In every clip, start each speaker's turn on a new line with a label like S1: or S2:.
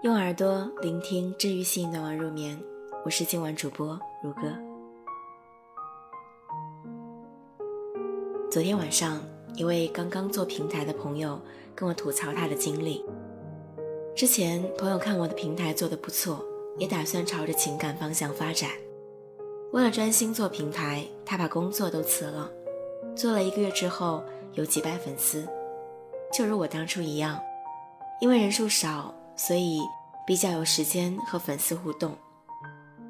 S1: 用耳朵聆听治愈系暖文入眠，我是今晚主播如歌。昨天晚上，一位刚刚做平台的朋友跟我吐槽他的经历。之前朋友看我的平台做的不错，也打算朝着情感方向发展。为了专心做平台，他把工作都辞了。做了一个月之后，有几百粉丝，就如我当初一样。因为人数少，所以比较有时间和粉丝互动。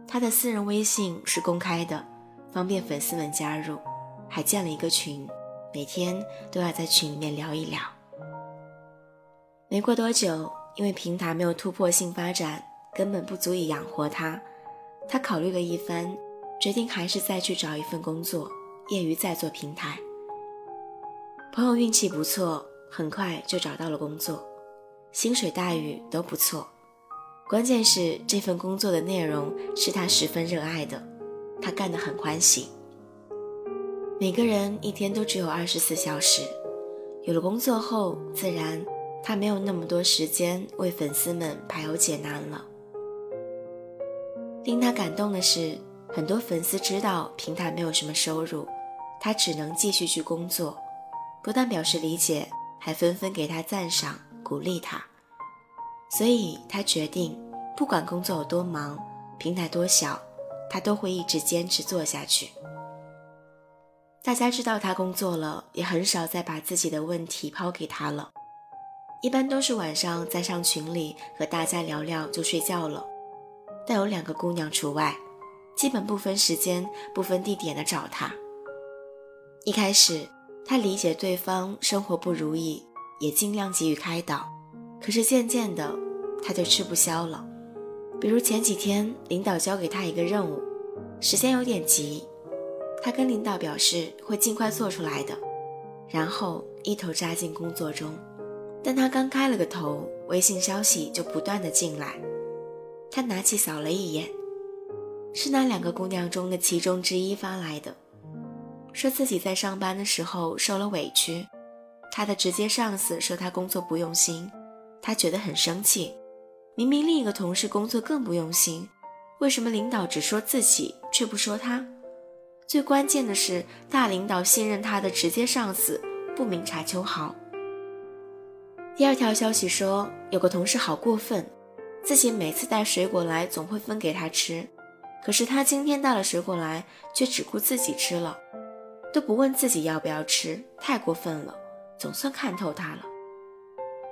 S1: 他的私人微信是公开的，方便粉丝们加入，还建了一个群，每天都要在群里面聊一聊。没过多久，因为平台没有突破性发展，根本不足以养活他，他考虑了一番，决定还是再去找一份工作，业余再做平台。朋友运气不错，很快就找到了工作。薪水待遇都不错，关键是这份工作的内容是他十分热爱的，他干得很欢喜。每个人一天都只有二十四小时，有了工作后，自然他没有那么多时间为粉丝们排忧解难了。令他感动的是，很多粉丝知道平台没有什么收入，他只能继续去工作，不但表示理解，还纷纷给他赞赏。鼓励他，所以他决定，不管工作有多忙，平台多小，他都会一直坚持做下去。大家知道他工作了，也很少再把自己的问题抛给他了，一般都是晚上在上群里和大家聊聊就睡觉了。但有两个姑娘除外，基本不分时间、不分地点的找他。一开始，他理解对方生活不如意。也尽量给予开导，可是渐渐的，他就吃不消了。比如前几天，领导交给他一个任务，时间有点急，他跟领导表示会尽快做出来的，然后一头扎进工作中。但他刚开了个头，微信消息就不断的进来，他拿起扫了一眼，是那两个姑娘中的其中之一发来的，说自己在上班的时候受了委屈。他的直接上司说他工作不用心，他觉得很生气。明明另一个同事工作更不用心，为什么领导只说自己却不说他？最关键的是，大领导信任他的直接上司不明察秋毫。第二条消息说，有个同事好过分，自己每次带水果来总会分给他吃，可是他今天带了水果来，却只顾自己吃了，都不问自己要不要吃，太过分了。总算看透他了，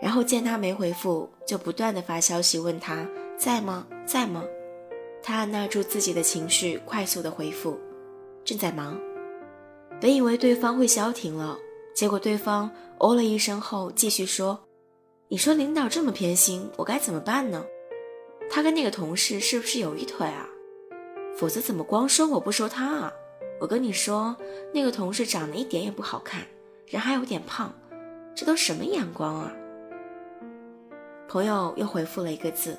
S1: 然后见他没回复，就不断的发消息问他在吗，在吗？他按捺住自己的情绪，快速的回复，正在忙。本以为对方会消停了，结果对方哦了一声后继续说：“你说领导这么偏心，我该怎么办呢？他跟那个同事是不是有一腿啊？否则怎么光说我不说他啊？我跟你说，那个同事长得一点也不好看。”人还有点胖，这都什么眼光啊？朋友又回复了一个字：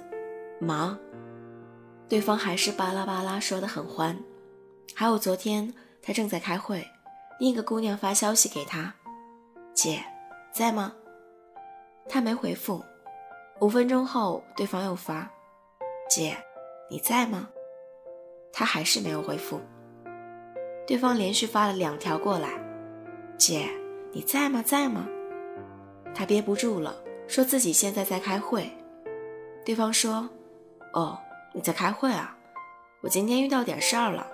S1: 忙。对方还是巴拉巴拉说的很欢。还有昨天他正在开会，另一个姑娘发消息给他：“姐，在吗？”他没回复。五分钟后，对方又发：“姐，你在吗？”他还是没有回复。对方连续发了两条过来：“姐。”你在吗？在吗？他憋不住了，说自己现在在开会。对方说：“哦，你在开会啊？我今天遇到点事儿了。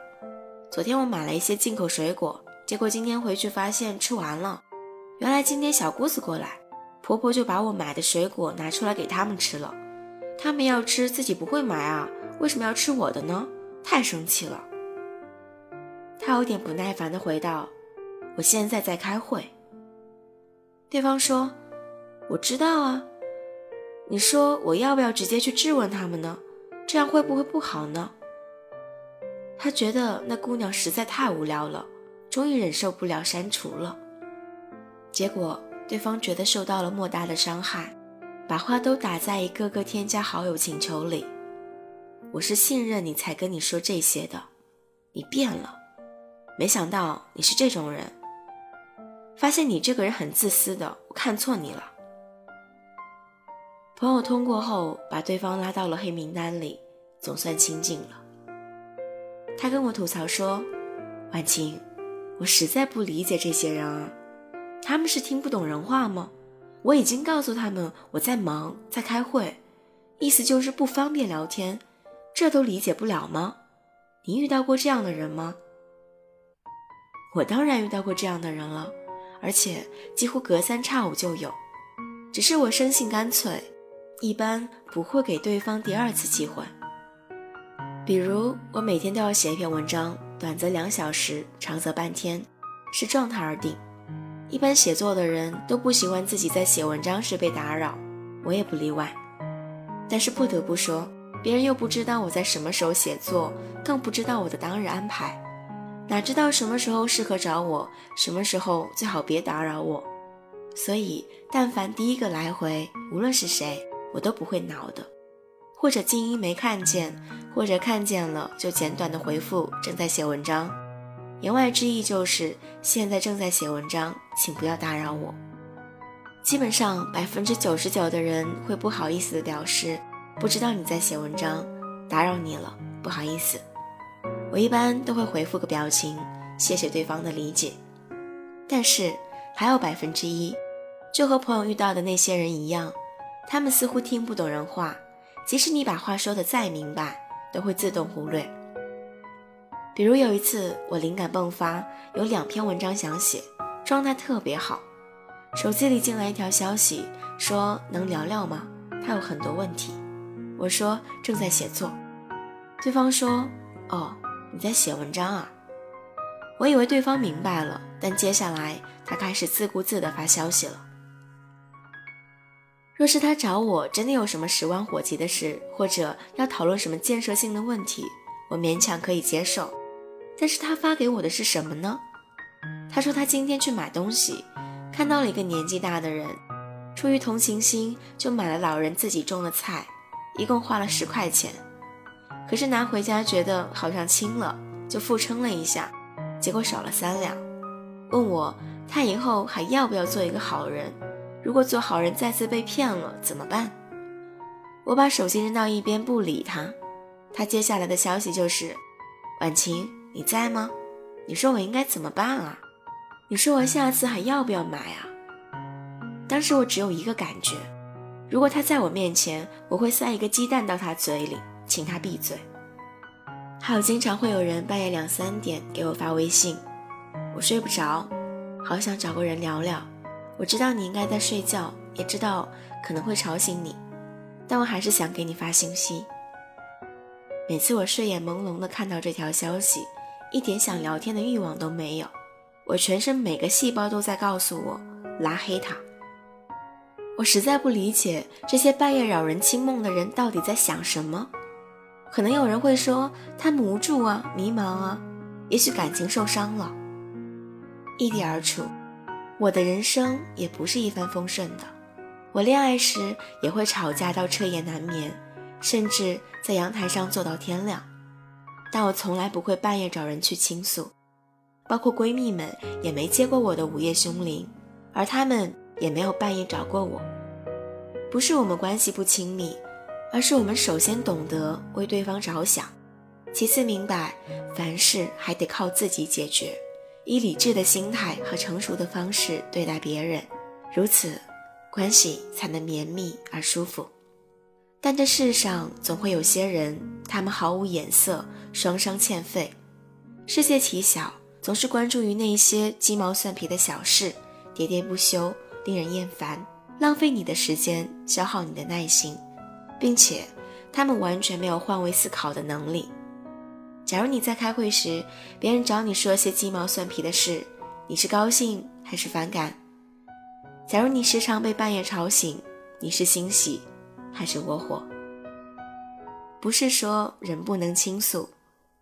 S1: 昨天我买了一些进口水果，结果今天回去发现吃完了。原来今天小姑子过来，婆婆就把我买的水果拿出来给他们吃了。他们要吃自己不会买啊，为什么要吃我的呢？太生气了。”他有点不耐烦地回道：“我现在在开会。”对方说：“我知道啊，你说我要不要直接去质问他们呢？这样会不会不好呢？”他觉得那姑娘实在太无聊了，终于忍受不了删除了。结果对方觉得受到了莫大的伤害，把话都打在一个个添加好友请求里。我是信任你才跟你说这些的，你变了，没想到你是这种人。发现你这个人很自私的，我看错你了。朋友通过后，把对方拉到了黑名单里，总算清静了。他跟我吐槽说：“婉晴，我实在不理解这些人啊，他们是听不懂人话吗？我已经告诉他们我在忙，在开会，意思就是不方便聊天，这都理解不了吗？你遇到过这样的人吗？”我当然遇到过这样的人了，而且几乎隔三差五就有，只是我生性干脆。一般不会给对方第二次机会。比如，我每天都要写一篇文章，短则两小时，长则半天，视状态而定。一般写作的人都不喜欢自己在写文章时被打扰，我也不例外。但是不得不说，别人又不知道我在什么时候写作，更不知道我的当日安排，哪知道什么时候适合找我，什么时候最好别打扰我。所以，但凡第一个来回，无论是谁。我都不会恼的，或者静音没看见，或者看见了就简短的回复正在写文章，言外之意就是现在正在写文章，请不要打扰我。基本上百分之九十九的人会不好意思的表示不知道你在写文章，打扰你了，不好意思。我一般都会回复个表情，谢谢对方的理解。但是还有百分之一，就和朋友遇到的那些人一样。他们似乎听不懂人话，即使你把话说的再明白，都会自动忽略。比如有一次，我灵感迸发，有两篇文章想写，状态特别好，手机里进来一条消息，说能聊聊吗？他有很多问题。我说正在写作。对方说：“哦，你在写文章啊？”我以为对方明白了，但接下来他开始自顾自地发消息了。若是他找我真的有什么十万火急的事，或者要讨论什么建设性的问题，我勉强可以接受。但是他发给我的是什么呢？他说他今天去买东西，看到了一个年纪大的人，出于同情心就买了老人自己种的菜，一共花了十块钱。可是拿回家觉得好像轻了，就复称了一下，结果少了三两。问我他以后还要不要做一个好人？如果做好人再次被骗了怎么办？我把手机扔到一边不理他。他接下来的消息就是：“婉晴，你在吗？你说我应该怎么办啊？你说我下次还要不要买啊？”当时我只有一个感觉：如果他在我面前，我会塞一个鸡蛋到他嘴里，请他闭嘴。还有经常会有人半夜两三点给我发微信，我睡不着，好想找个人聊聊。我知道你应该在睡觉，也知道可能会吵醒你，但我还是想给你发信息。每次我睡眼朦胧的看到这条消息，一点想聊天的欲望都没有，我全身每个细胞都在告诉我拉黑他。我实在不理解这些半夜扰人清梦的人到底在想什么。可能有人会说他们无助啊，迷茫啊，也许感情受伤了。异地而处。我的人生也不是一帆风顺的，我恋爱时也会吵架到彻夜难眠，甚至在阳台上坐到天亮。但我从来不会半夜找人去倾诉，包括闺蜜们也没接过我的午夜凶铃，而她们也没有半夜找过我。不是我们关系不亲密，而是我们首先懂得为对方着想，其次明白凡事还得靠自己解决。以理智的心态和成熟的方式对待别人，如此，关系才能绵密而舒服。但这世上总会有些人，他们毫无眼色，双商欠费，世界奇小，总是关注于那些鸡毛蒜皮的小事，喋喋不休，令人厌烦，浪费你的时间，消耗你的耐心，并且，他们完全没有换位思考的能力。假如你在开会时，别人找你说些鸡毛蒜皮的事，你是高兴还是反感？假如你时常被半夜吵醒，你是欣喜还是窝火？不是说人不能倾诉，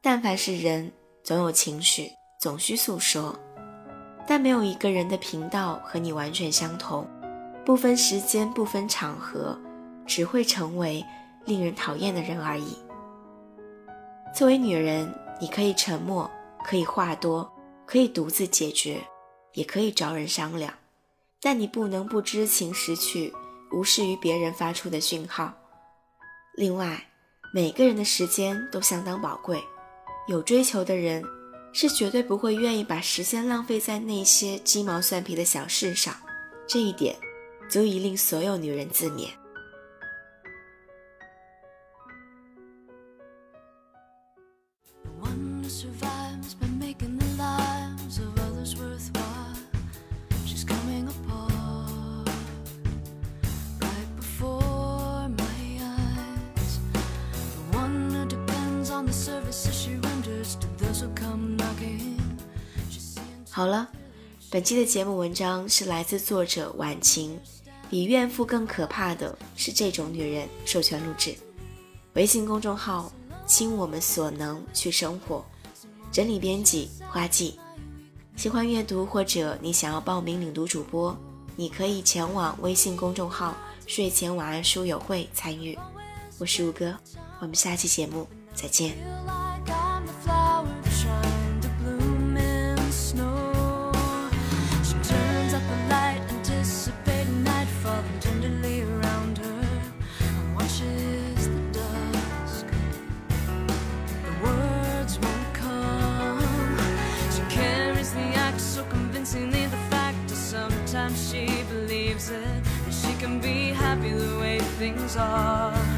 S1: 但凡是人，总有情绪，总需诉说。但没有一个人的频道和你完全相同，不分时间，不分场合，只会成为令人讨厌的人而已。作为女人，你可以沉默，可以话多，可以独自解决，也可以找人商量，但你不能不知情识趣，
S2: 无视于别人发出的讯号。另外，每个人的时间都相当宝贵，有追求的人是绝对不会愿意把时间浪费在那些鸡毛蒜皮的小事上。这一点足以令所有女人自勉。好了，本期的节目文章是来自作者婉晴。比怨妇更可怕的是这种女人。授权录制，微信公众号“倾我们所能去生活”，整理编辑花季。喜欢阅读或者你想要报名领读主播，你可以前往微信公众号“睡前晚安书友会”参与。我是吴哥，我们下期节目再见。can be happy the way things are.